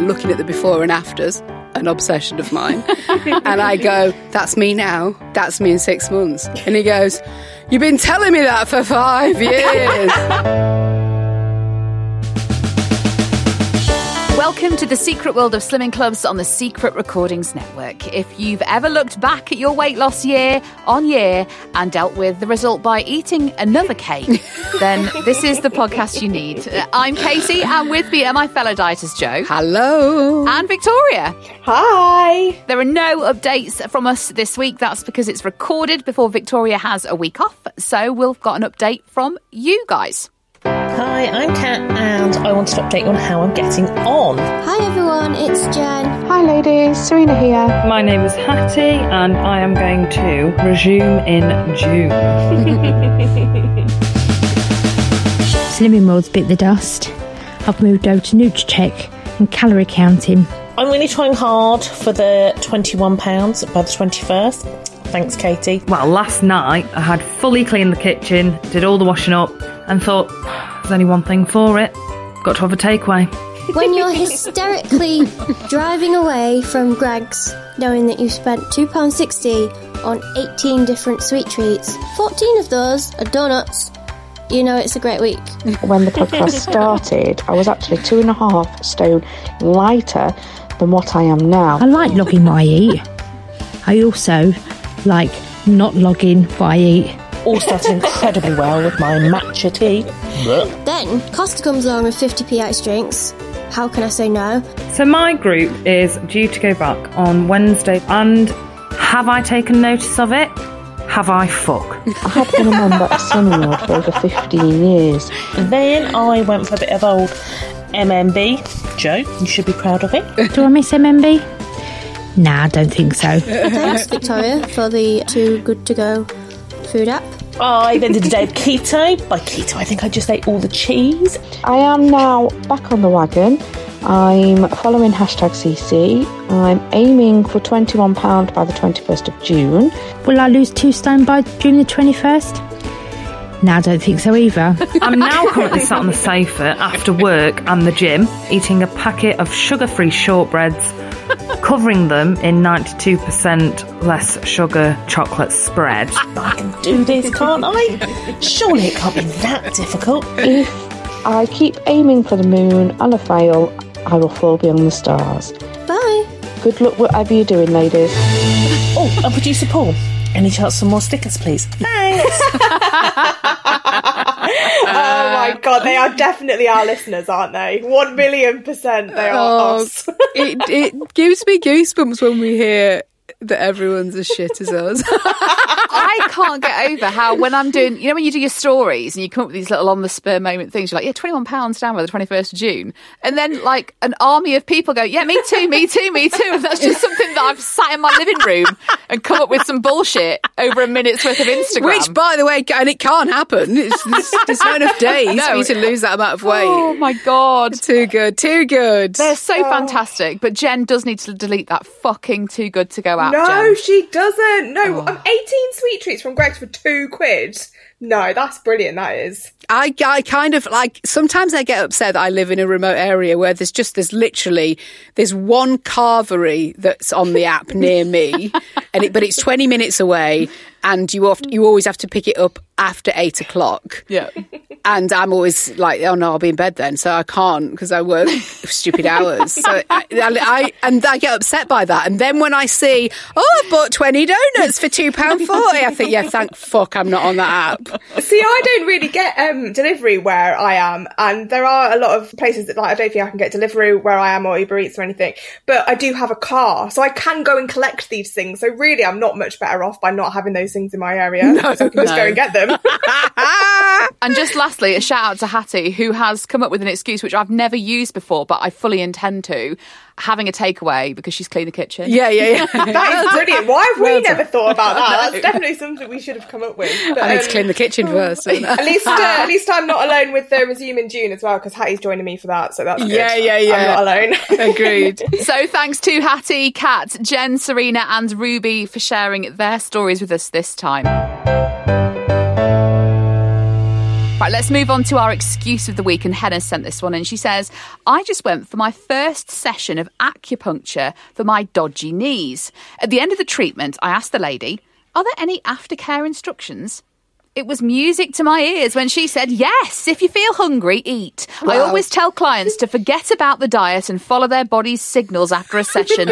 looking at the before and afters, an obsession of mine. and I go, That's me now. That's me in six months. And he goes, You've been telling me that for five years. Welcome to the secret world of slimming clubs on the Secret Recordings Network. If you've ever looked back at your weight loss year on year and dealt with the result by eating another cake, then this is the podcast you need. Uh, I'm Katy, and with me are my fellow dieters Jo Hello. and Victoria. Hi. There are no updates from us this week. That's because it's recorded before Victoria has a week off. So we've got an update from you guys. Hi, I'm Kat, and I wanted to update you on how I'm getting on. Hi everyone, it's Jen. Hi ladies, Serena here. My name is Hattie, and I am going to resume in June. Slimming World's bit the dust. I've moved over to Nutracheck and calorie counting. I'm really trying hard for the £21 by the 21st. Thanks, Katy. Well, last night I had fully cleaned the kitchen, did all the washing up, and thought, there's only one thing for it. Got to have a takeaway. When you're hysterically driving away from Greggs, knowing that you spent £2.60 on 18 different sweet treats, 14 of those are donuts, you know it's a great week. When the podcast started, I was actually two and a half stone lighter than what I am now. I like logging what I eat. I also like not logging what I eat. All started incredibly well with my matcha tea. Then Costa comes along with 50p ice drinks. How can I say no? So, my group is due to go back on Wednesday, and have I taken notice of it? Have I fuck? I have been a member of Slimming for over 15 years. Then I went for a bit of old MMB. Jo, you should be proud of it. Do I miss MMB? Nah, I don't think so. Thanks, Victoria, for the Too Good To Go food app. I then did a day of keto. By keto, I think I just ate all the cheese. I am now back on the wagon. I'm following hashtag CC. I'm aiming for £21 by the 21st of June. Will I lose two stone by June the 21st? Nah, I don't think so either. I'm now currently sat on the sofa after work and the gym, eating a packet of sugar free shortbreads, covering them in 92% less sugar chocolate spread. I can do this, can't I? Surely it can't be that difficult. If I keep aiming for the moon and I fail, I will fall beyond the stars. Bye. Good luck, whatever you're doing, ladies. Oh, and producer Paul, any chance for more stickers, please? Thanks. oh my uh, god, they are definitely our listeners, aren't they? One million percent they are Oh, us. it, it gives me goosebumps when we hear that everyone's as shit as us. I can't get over how when I'm doing, you know, when you do your stories and you come up with these little on the spur moment things, you're like, yeah, twenty-one pounds down by the twenty-first of June, and then like an army of people go, yeah, me too, me too, me too, and that's just something that I've sat in my living room and come up with some bullshit over a minute's worth of Instagram. Which, by the way, and it can't happen. It's, there's, there's not enough days No. for you to lose that amount of weight. Oh my god. Too good, too good. They're so oh. fantastic, but Jen does need to delete that fucking too good to go No, Jen. she doesn't. No, Oh. I'm 18 sweet treats from Greggs for two quid. No, that's brilliant. That is. I, I kind of like sometimes I get upset that I live in a remote area where there's just there's literally there's one carvery that's on the app near me and it, but it's 20 minutes away and you oft, you always have to pick it up after eight o'clock. Yeah. And I'm always like, oh no, I'll be in bed then, so I can't because I work stupid hours. So I, I, I and I get upset by that. And then when I see, oh, I've bought twenty donuts for two pound forty, I think, yeah, thank fuck, I'm not on that app. See, I don't really get um, delivery where I am, and there are a lot of places that like I don't think I can get delivery where I am or Uber Eats or anything. But I do have a car, so I can go and collect these things. So really, I'm not much better off by not having those things in my area. No, so I can just no. go and get them. And just lastly, a shout out to Hattie, who has come up with an excuse which I've never used before, but I fully intend to, having a takeaway because she's cleaned the kitchen. Yeah, yeah, yeah. that is brilliant. Why have we Well never thought about that? No. That's definitely something we should have come up with. But, I need to um, clean the kitchen first. at least, uh, at least I'm not alone with the resume in June as well because Hattie's joining me for that, so that's good. Yeah, yeah, yeah. I'm not alone. Agreed. So thanks to Hattie, Kat, Jen, Serena, and Ruby for sharing their stories with us this time. Right, let's move on to our excuse of the week. And Henna sent this one, and she says, I just went for my first session of acupuncture for my dodgy knees. At the end of the treatment, I asked the lady, Are there any aftercare instructions? It was music to my ears when she said, Yes, if you feel hungry, eat. I always tell clients to forget about the diet and follow their body's signals after a session.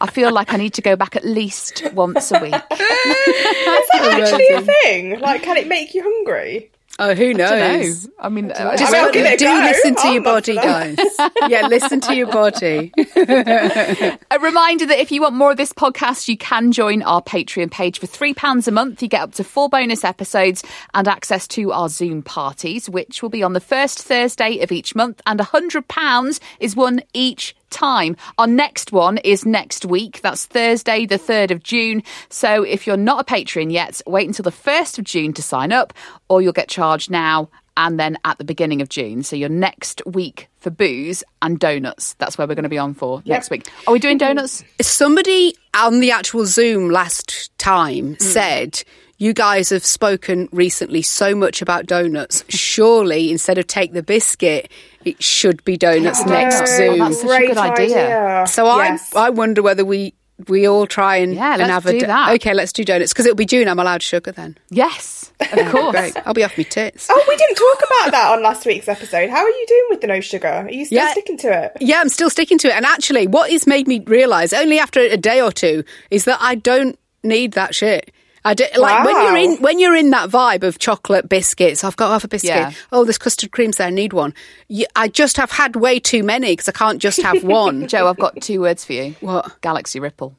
I feel like I need to go back at least once a week. Is that actually a thing? Like, can it make you hungry? Oh, who I knows? Uh, know. I mean, Just I mean, I'll give it a do listen to I'm your body, guys. yeah, listen to your body. A reminder that if you want more of this podcast, you can join our Patreon page for £3 a month. You get up to four bonus episodes and access to our Zoom parties, which will be on the first Thursday of each month, and a £100 is won each time. Our next one is next week. That's Thursday, the 3rd of June. So if you're not a patron yet, wait until the 1st of June to sign up, or you'll get charged now and then at the beginning of June. So your next week for booze and donuts. That's where we're going to be on for next week. Are we doing donuts? Somebody on the actual Zoom last time hmm. said, You guys have spoken recently so much about donuts. Surely, instead of take the biscuit, it should be donuts next Oh, Zoom. that's such a Great good idea. So Yes. I, I wonder whether we we all try and, Yeah, and let's have a do do- that. Okay, let's do donuts because it'll be June. I'm allowed sugar then. Yes, of course. Great. I'll be off my tits. Oh, we didn't talk about that on last week's episode. How are you doing with the no sugar? Are you still Yeah. sticking to it? Yeah, I'm still sticking to it. And actually, what has made me realise only after a day or two is that I don't need that shit. I do, like when you're in when you're in that vibe of chocolate biscuits. I've got half a biscuit. Yeah. Oh, this custard creams there. I need one. You, I just have had way too many because I can't just have one. Jo, I've got two words for you. What? Galaxy Ripple.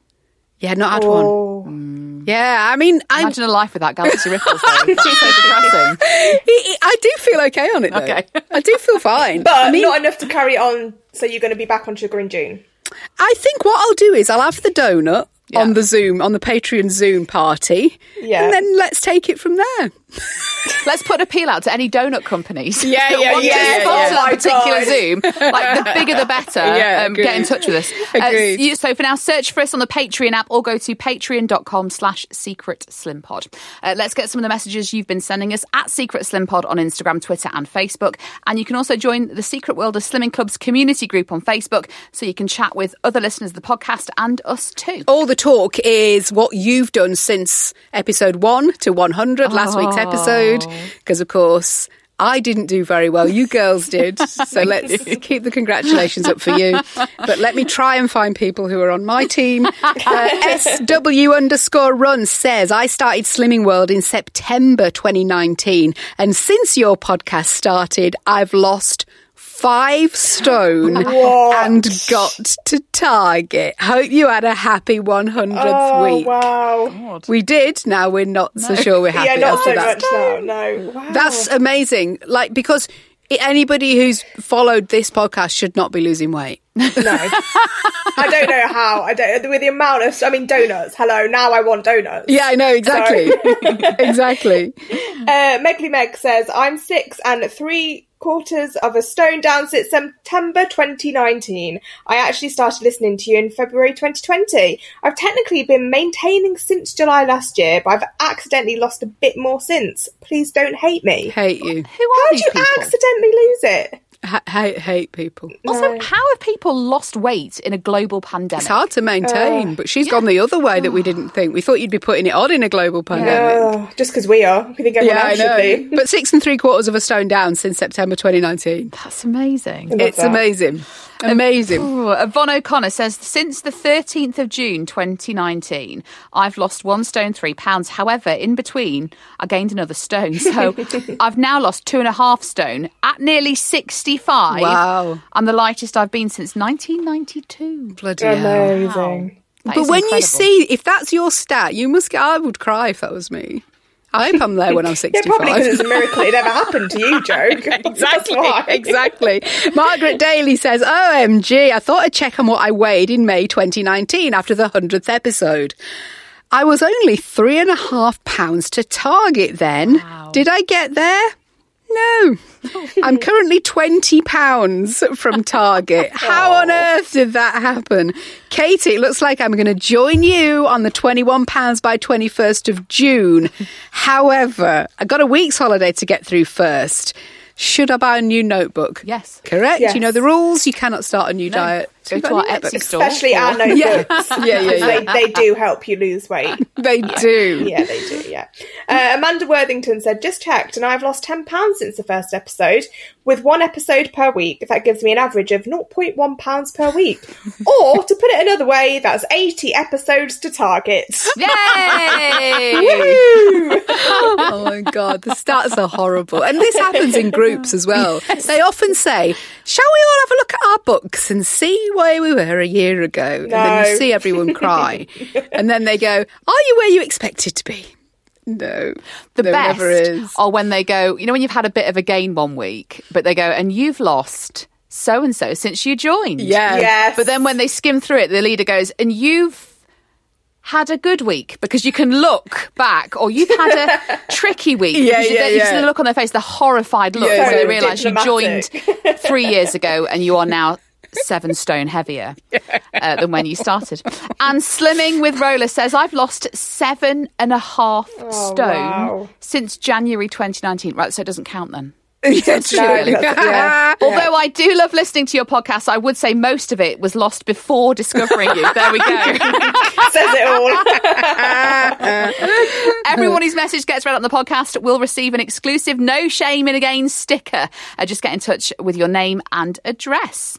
Yeah, not had Oh. one. Yeah, I mean, I Imagine a life without Galaxy Ripples. Though. That's so depressing. I do feel okay on it. Though. Okay. I do feel fine. But I mean, not enough to carry on. So you're going to be back on sugar in June. I think what I'll do is I'll have the donut Yeah. on the Zoom, on the Patreon Zoom party. Yeah. And then let's take it from there. Let's put an appeal out to any donut companies. Yeah, that yeah, want yeah, sponsor yeah. that Oh particular God. Zoom. Like the bigger the better. Yeah, um, get in touch with us. Uh, so for now, search for us on the Patreon app or go to patreon.com slash secret slim pod. Uh, let's get some of the messages you've been sending us at Secret Slim Pod on Instagram, Twitter, and Facebook. And you can also join the Secret World of Slimming Club's community group on Facebook so you can chat with other listeners of the podcast and us too. All the talk is what you've done since episode one to 100, last week's episode. Episode because, of course, I didn't do very well. You girls did. So let's keep the congratulations up for you. But let me try and find people who are on my team. Uh, SW underscore run says, I started Slimming World in September 2019. And since your podcast started, I've lost five stone and got to Target. Hope you had a happy 100th Oh, week. wow. We did. Now we're not so sure we're happy yeah, not after so that. much now. No. Wow. That's amazing. Like because anybody who's followed this podcast should not be losing weight. no. I don't know how. I don't with the amount of. I mean, donuts. Hello. Now I want donuts. Yeah, I know exactly. exactly. Uh, Megly Meg says, I'm six and three quarters of a stone down since September 2019. I actually started listening to you in February 2020. I've technically been maintaining since July last year, but I've accidentally lost a bit more since. Please don't hate me. Hate you. Who are How do you people? accidentally lose it? Ha- hate, hate people. Also, how have people lost weight in a global pandemic? It's hard to maintain, uh, but she's gone the other way that we didn't think. We thought you'd be putting it on in a global pandemic. Oh, just because we are. We think everyone Yeah, I else know. should be. But six and three quarters of a stone down since September 2019. That's amazing. It's that. amazing. Amazing. Ooh, uh, Yvonne O'Connor says, since the 13th of June 2019, I've lost one stone, three pounds. However, in between, I gained another stone. So I've now lost two and a half stone at nearly 65. Wow. I'm the lightest I've been since 1992. Bloody hell. Amazing. That But is when you see, if that's your stat, you must. I would cry if that was me. I hope I'm there when I'm Yeah, 65. probably because it's a miracle it never happened to you, Jo. That's Exactly, why. exactly. Margaret Daly says, OMG, I thought I'd check on what I weighed in May 2019 after the 100th episode. I was only three and a half pounds to target then. Did I get there? No. I'm currently 20 pounds from target. How on oh. earth did that happen? Katy, it looks like I'm going to join you on the 21 pounds by 21st of June. However, I got a week's holiday to get through first. Should I buy a new notebook? Yes. Correct? Yes. You know the rules. You cannot start a new diet. Go to our Etsy store. Especially our Yeah. notebooks. Yeah, yeah, yeah. They, they do help you lose weight. They do. Yeah, they do, yeah. Uh, Amanda Worthington said, just checked and I've lost £10 since the first episode. With one episode per week, that gives me an average of 0.1 pounds per week. or, to put it another way, that's 80 episodes to target. Yay! oh my god, the stats are horrible. And this happens in groups as well. They often say, Shall we all have a look at our books and see where we were a year ago? And then you see everyone cry. and then they go, Are you where you expected to be? No. The no, best never is. are when they go, you know, when you've had a bit of a gain one week, but they go, and you've lost so and so since you joined. Yeah. Yes. But then when they skim through it, the leader goes, and you've had a good week because you can look back, or you've had a tricky week. Yeah, you, yeah, you see the look on their face, the horrified look Yeah, when they realise you joined three years ago and you are now seven stone heavier uh, than when you started. And Slimming with Roller says, I've lost seven and a half stone wow. since January 2019. Right, so it doesn't count then. Yeah, true. that's- yeah. Although I do love listening to your podcast, I would say most of it was lost before discovering you. There we go. Says it all. Everyone whose message gets read on the podcast will receive an exclusive No Shame in a Gain sticker. Uh, just get in touch with your name and address.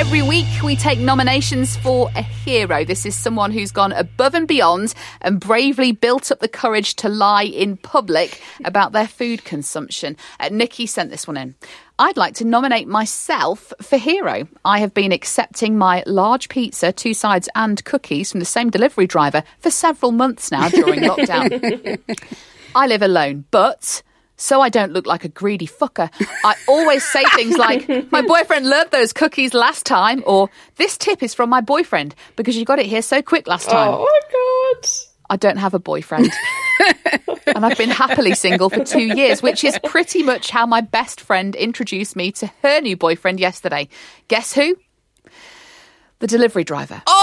Every week, we take nominations for a hero. This is someone who's gone above and beyond and bravely built up the courage to lie in public about their food consumption. Uh, Nikki sent this one in. I'd like to nominate myself for hero. I have been accepting my large pizza, two sides, and cookies from the same delivery driver for several months now during lockdown. I live alone, but so I don't look like a greedy fucker, I always say things like, my boyfriend loved those cookies last time, or this tip is from my boyfriend because you got it here so quick last time. Oh my god. I don't have a boyfriend. and I've been happily single for two years, which is pretty much how my best friend introduced me to her new boyfriend yesterday. Guess who? The delivery driver. oh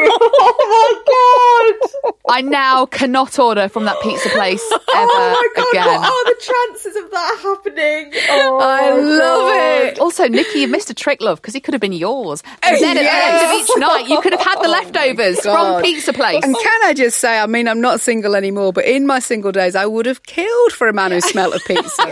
Oh my god! I now cannot order from that pizza place oh ever oh my god! again. What are the chances of that happening? Oh, I love God. it. Also, Nikki, you missed a trick, love, because he could have been yours. And Oh, then at the end of each night, you could have had the Oh, leftovers from pizza place. And can I just say, I mean, I'm not single anymore, but in my single days, I would have killed for a man who smelt of pizza.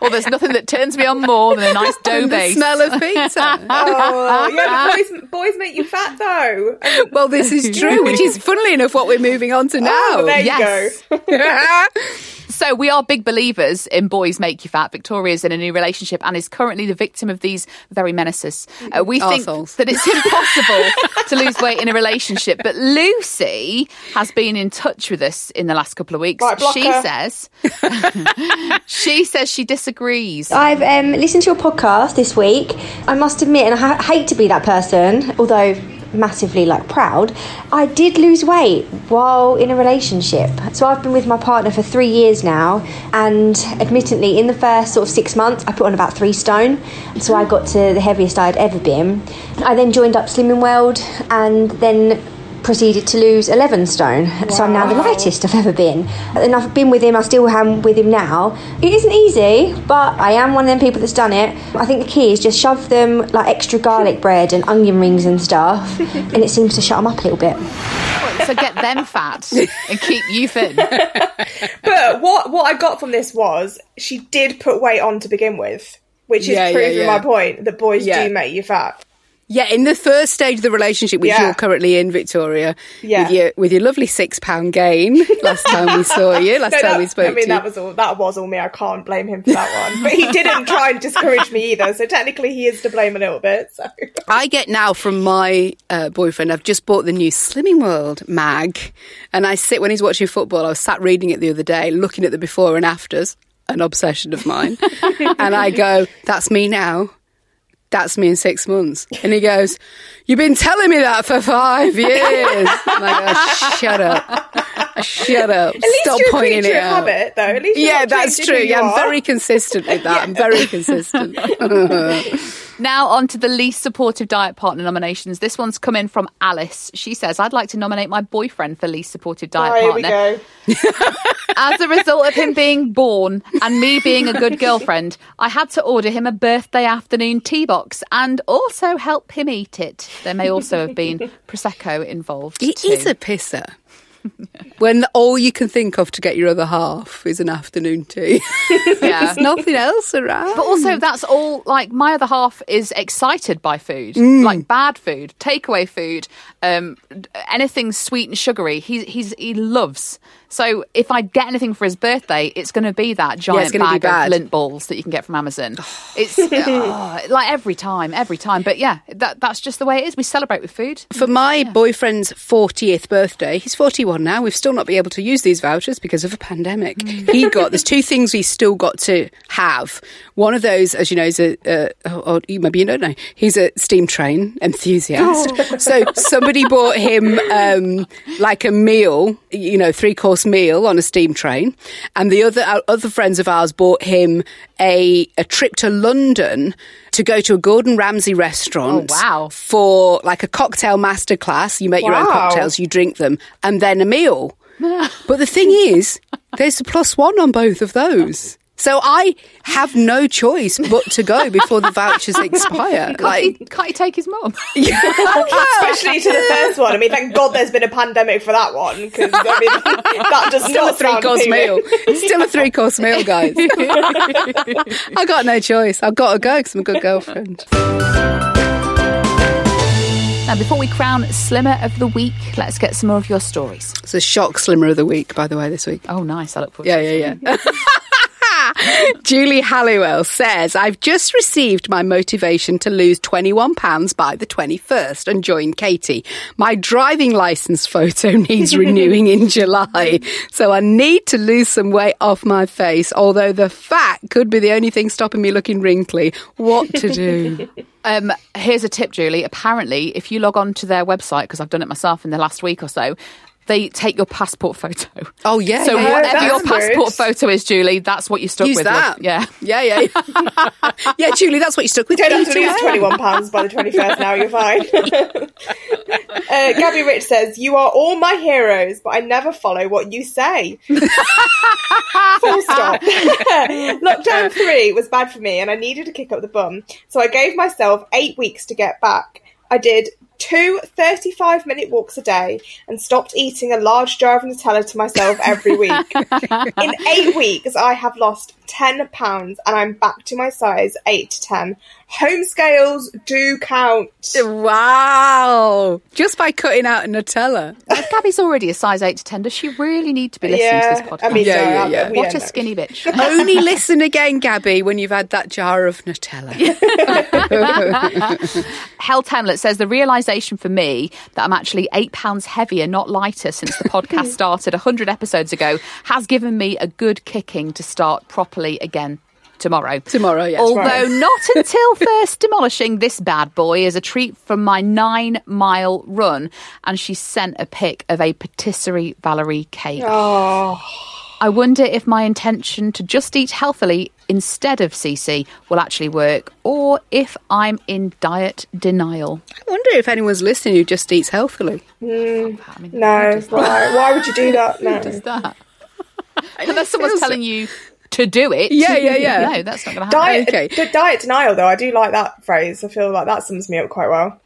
well, there's nothing that turns me on more than a nice dough base. smell of pizza. Oh, yeah, boys, boys make you fat though. well, this is true, which is funnily enough what we're moving on to now. Oh, there you Yes. go. So we are big believers in boys make you fat. Victoria's in a new relationship and is currently the victim of these very menaces. Uh, we think that it's impossible to lose weight in a relationship, but Lucy has been in touch with us in the last couple of weeks. Right, she her. says she says she disagrees. I've um, listened to your podcast this week. I must admit, and I ha- hate to be that person, although massively like proud, I did lose weight while in a relationship. So I've been with my partner for three years now, and admittedly, in the first sort of six months, I put on about three stone. So I got to the heaviest I'd ever been. I then joined up Slimming World, and then proceeded to lose 11 stone so i'm now the lightest i've ever been and i've been with him i still am with him now it isn't easy but i am one of them people that's done it i think the key is just shove them like extra garlic bread and onion rings and stuff and it seems to shut them up a little bit so get them fat and keep you thin. But what what I got from this was she did put weight on to begin with, which is Yeah, yeah, proving yeah. my point that boys Yeah. do make you fat. Yeah, in the first stage of the relationship, which Yeah. you're currently in, Victoria, Yeah. with your with your lovely six pound gain. Last time we saw you, last No, time that- we spoke I mean, to that you. was all. That was all me. I can't blame him for that one. But he didn't try and discourage me either. So technically, he is to blame a little bit. So I get now from my uh, boyfriend. I've just bought the new Slimming World mag, and I sit when he's watching football. I was sat reading it the other day, looking at the before and afters, an obsession of mine. and I go, "That's me now. That's me in six months." And he goes, "You've been telling me that for five years." and I go, "Shut up, oh, shut up. at least Stop you're a pointing creature it of out." habit, though. At least you're Yeah, that's true. Yeah, I'm very consistent with that. I'm very consistent. Now, on to the least supportive diet partner nominations. This one's come in from Alice. She says, I'd like to nominate my boyfriend for least supportive diet Oh, here we partner. go. As a result of him being born and me being a good girlfriend, I had to order him a birthday afternoon tea box and also help him eat it. There may also have been Prosecco involved. He too. is a pisser. when all you can think of to get your other half is an afternoon tea. Yeah. There's nothing else around. But also, that's all like my other half is excited by food, Mm. like bad food, takeaway food, um, anything sweet and sugary. He he's he loves. So if I get anything for his birthday, it's going to be that giant be bag of Lindt balls that you can get from Amazon. It's oh, like every time, every time. But yeah, that that's just the way it is. We celebrate with food. For my boyfriend's 40th birthday, he's 41 now. We've still not been able to use these vouchers because of a pandemic. Mm. He got, there's two things he's still got to have. One of those, as you know, is a, uh, oh, oh, you- maybe you don't know, he's a steam train enthusiast. Oh. So somebody bought him um, like a meal, you know, three course meal on a steam train. And the other, our other friends of ours bought him a, a trip to London to go to a Gordon Ramsay restaurant. Oh, wow. For like a cocktail masterclass. You make your own cocktails, you drink them, and then a meal. but the thing is, there's a plus one on both of those. So I have no choice but to go before the vouchers expire. Can't, Like, he, can't he take his mum? Especially to the first one. I mean, thank God there's been a pandemic for that one because I mean that does still a three course appealing. meal. It's still a three course meal, guys. I got no choice. I've got to go because I'm a good girlfriend. Now, before we crown Slimmer of the Week, let's get some more of your stories. It's a shock slimmer of the week, by the way, this week. Oh, nice. I look forward Yeah, to it. yeah, yeah. Julie Halliwell says, I've just received my motivation to lose £21 by the 21st and join Katy. My driving licence photo needs renewing in July, so I need to lose some weight off my face, although the fat could be the only thing stopping me looking wrinkly. What to do? Um, here's a tip, Julie. Apparently, if you log on to their website, because I've done it myself in the last week or so, they take your passport photo. Oh yeah. So yeah. whatever your passport good. photo is, Julie, that's what you stuck Use with. that. love. Yeah. Yeah, yeah. yeah, Julie, that's what you stuck with. You don't have to lose twenty one pounds by the twenty first. Now you're fine. uh, Gabby Rich says, "You are all my heroes, but I never follow what you say." Full stop. Lockdown three was bad for me, and I needed to kick up the bum, so I gave myself eight weeks to get back. I did two 35 minute walks a day and stopped eating a large jar of Nutella to myself every week. In eight weeks, I have lost 10 pounds and I'm back to my size 8 to 10. Home scales do count. Wow. Just by cutting out Nutella. If Gabby's already a size 8 to 10, does she really need to be listening Yeah, to this podcast? I mean, Yeah, no, yeah, yeah. what don't a know. skinny bitch. Only listen again, Gabby, when you've had that jar of Nutella. Hell Hamlet says the realization for me that I'm actually eight pounds heavier, not lighter, since the podcast started 100 episodes ago has given me a good kicking to start properly again tomorrow. Tomorrow, yes. Although Tomorrow. not until first demolishing this bad boy as a treat from my nine mile run. And she sent a pic of a patisserie Valerie cake. Oh, I wonder if my intention to just eat healthily instead of CC will actually work, or if I'm in diet denial. I wonder if anyone's listening who just eats healthily. Mm, no. Why? Why would you do that? No. does that? Unless someone's telling you to do it. Yeah, yeah, yeah. no, that's not going to happen. Diet, Okay. the diet denial, though, I do like that phrase. I feel like that sums me up quite well.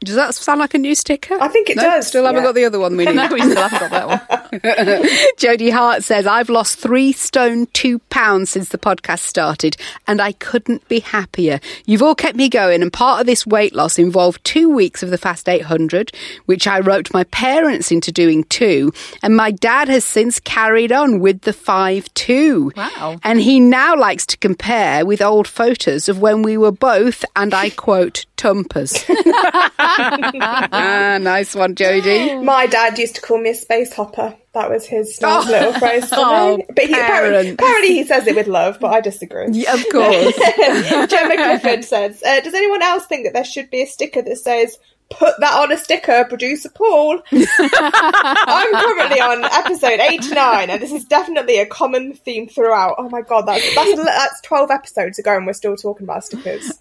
Does that sound like a new sticker? I think it No, does, Still haven't yeah. got the other one we need. no, we still haven't got that one. Jodie Hart says, I've lost three stone two pounds since the podcast started, and I couldn't be happier. You've all kept me going, and part of this weight loss involved two weeks of the Fast 800, which I roped my parents into doing too, and my dad has since carried on with the 5 2. Wow. And he now likes to compare with old photos of when we were both, and I quote, tumpers. ah, nice one, Jodie. My dad used to call me a space hopper. That was his Oh. little phrase for Oh, me. But he apparently, apparently he says it with love, but I disagree. Yeah, of course. Gemma Clifford says, uh, "Does anyone else think that there should be a sticker that says?" Put that on a sticker, producer Paul. I'm currently on episode 89, and this is definitely a common theme throughout. Oh my god, that's that's, that's 12 episodes ago, and we're still talking about stickers.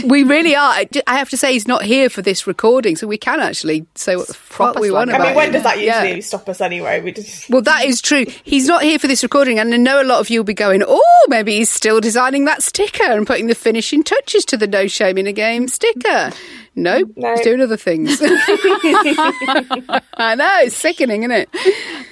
We really are. I have to say, he's not here for this recording, so we can actually say what the fuck we want about I mean, when does that usually Yeah. stop us anyway? We just Well, that is true. He's not here for this recording, and I know a lot of you will be going, "Oh, maybe he's still designing that sticker and putting the finishing touches to the No Shame in a Gain sticker." No, No. he's doing other things. I know it's sickening, isn't it?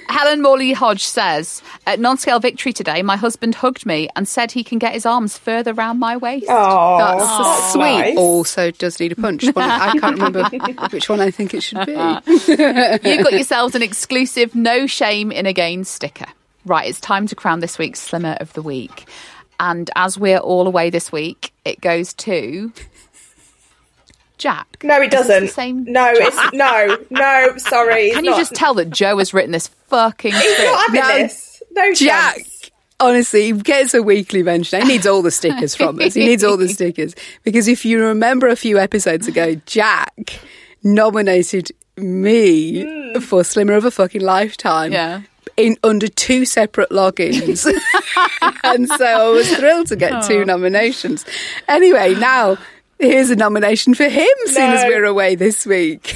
Helen Morley Hodge says, At non scale victory today, my husband hugged me and said he can get his arms further round my waist. oh, That's that's sweet. nice. Also, does need a punch. One, I can't remember which one I think it should be. You've got yourselves an exclusive no shame in a gain sticker. Right, it's time to crown this week's Slimmer of the Week. And as we're all away this week, it goes to Jack. No, it Is this doesn't. the same no, it's no, no. Sorry. it's Can you not. just tell that Jo has written this fucking He's script? not having No, this. No Jack, chance. honestly, he gets a weekly mention. He needs all the stickers from us. He needs all the stickers. Because if you remember a few episodes ago, Jack nominated me hmm. for Slimmer of a fucking Lifetime. Yeah. In under two separate logins. and so I was thrilled to get two oh. nominations. Anyway, now here's a nomination for him, seeing as we're away this week.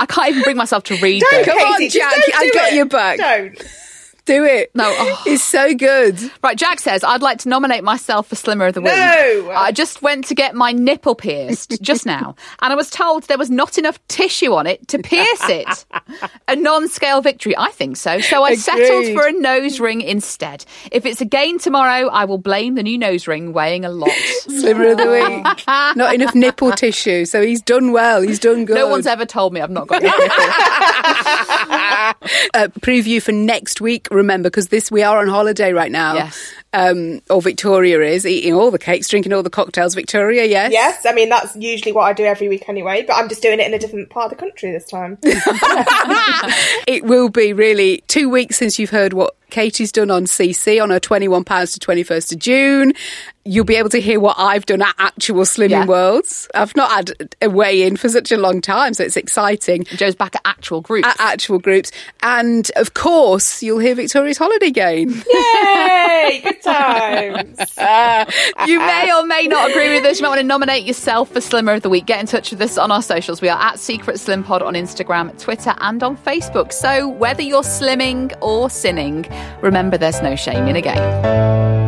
I can't even bring myself to read Don't, this. Come on, Katy, just Jack, don't I've do got it. your back. Don't. Do it. No, oh. It's so good. Right, Jack says, I'd like to nominate myself for Slimmer of the Week. No! I just went to get my nipple pierced just now, and I was told there was not enough tissue on it to pierce it. a non scale victory? I think so. So I settled for a nose ring instead. If it's a gain tomorrow, I will blame the new nose ring weighing a lot. Slimmer of the week. Not enough nipple tissue, so he's done well. He's done good. No one's ever told me I've not got nipple. uh, preview for next week. Remember, because this we are on holiday right now. Yes. Um, or Victoria is eating all the cakes, drinking all the cocktails. Victoria, yes. Yes, I mean that's usually what I do every week anyway, but I'm just doing it in a different part of the country this time. It will be really two weeks since you've heard what Katy's done on CC on her £21 to 21st of June. You'll be able to hear what I've done at actual Slimming Yeah. Worlds. I've not had a weigh in for such a long time, so it's exciting. Jo's back at actual groups. At actual groups. And of course, you'll hear Victoria's Holiday Gain. Yay! Good times. you may or may not agree with this. You might want to nominate yourself for Slimmer of the Week. Get in touch with us on our socials. We are at Secret Slim Pod on Instagram, Twitter, and on Facebook. So whether you're slimming or sinning, remember there's no shame in a gain.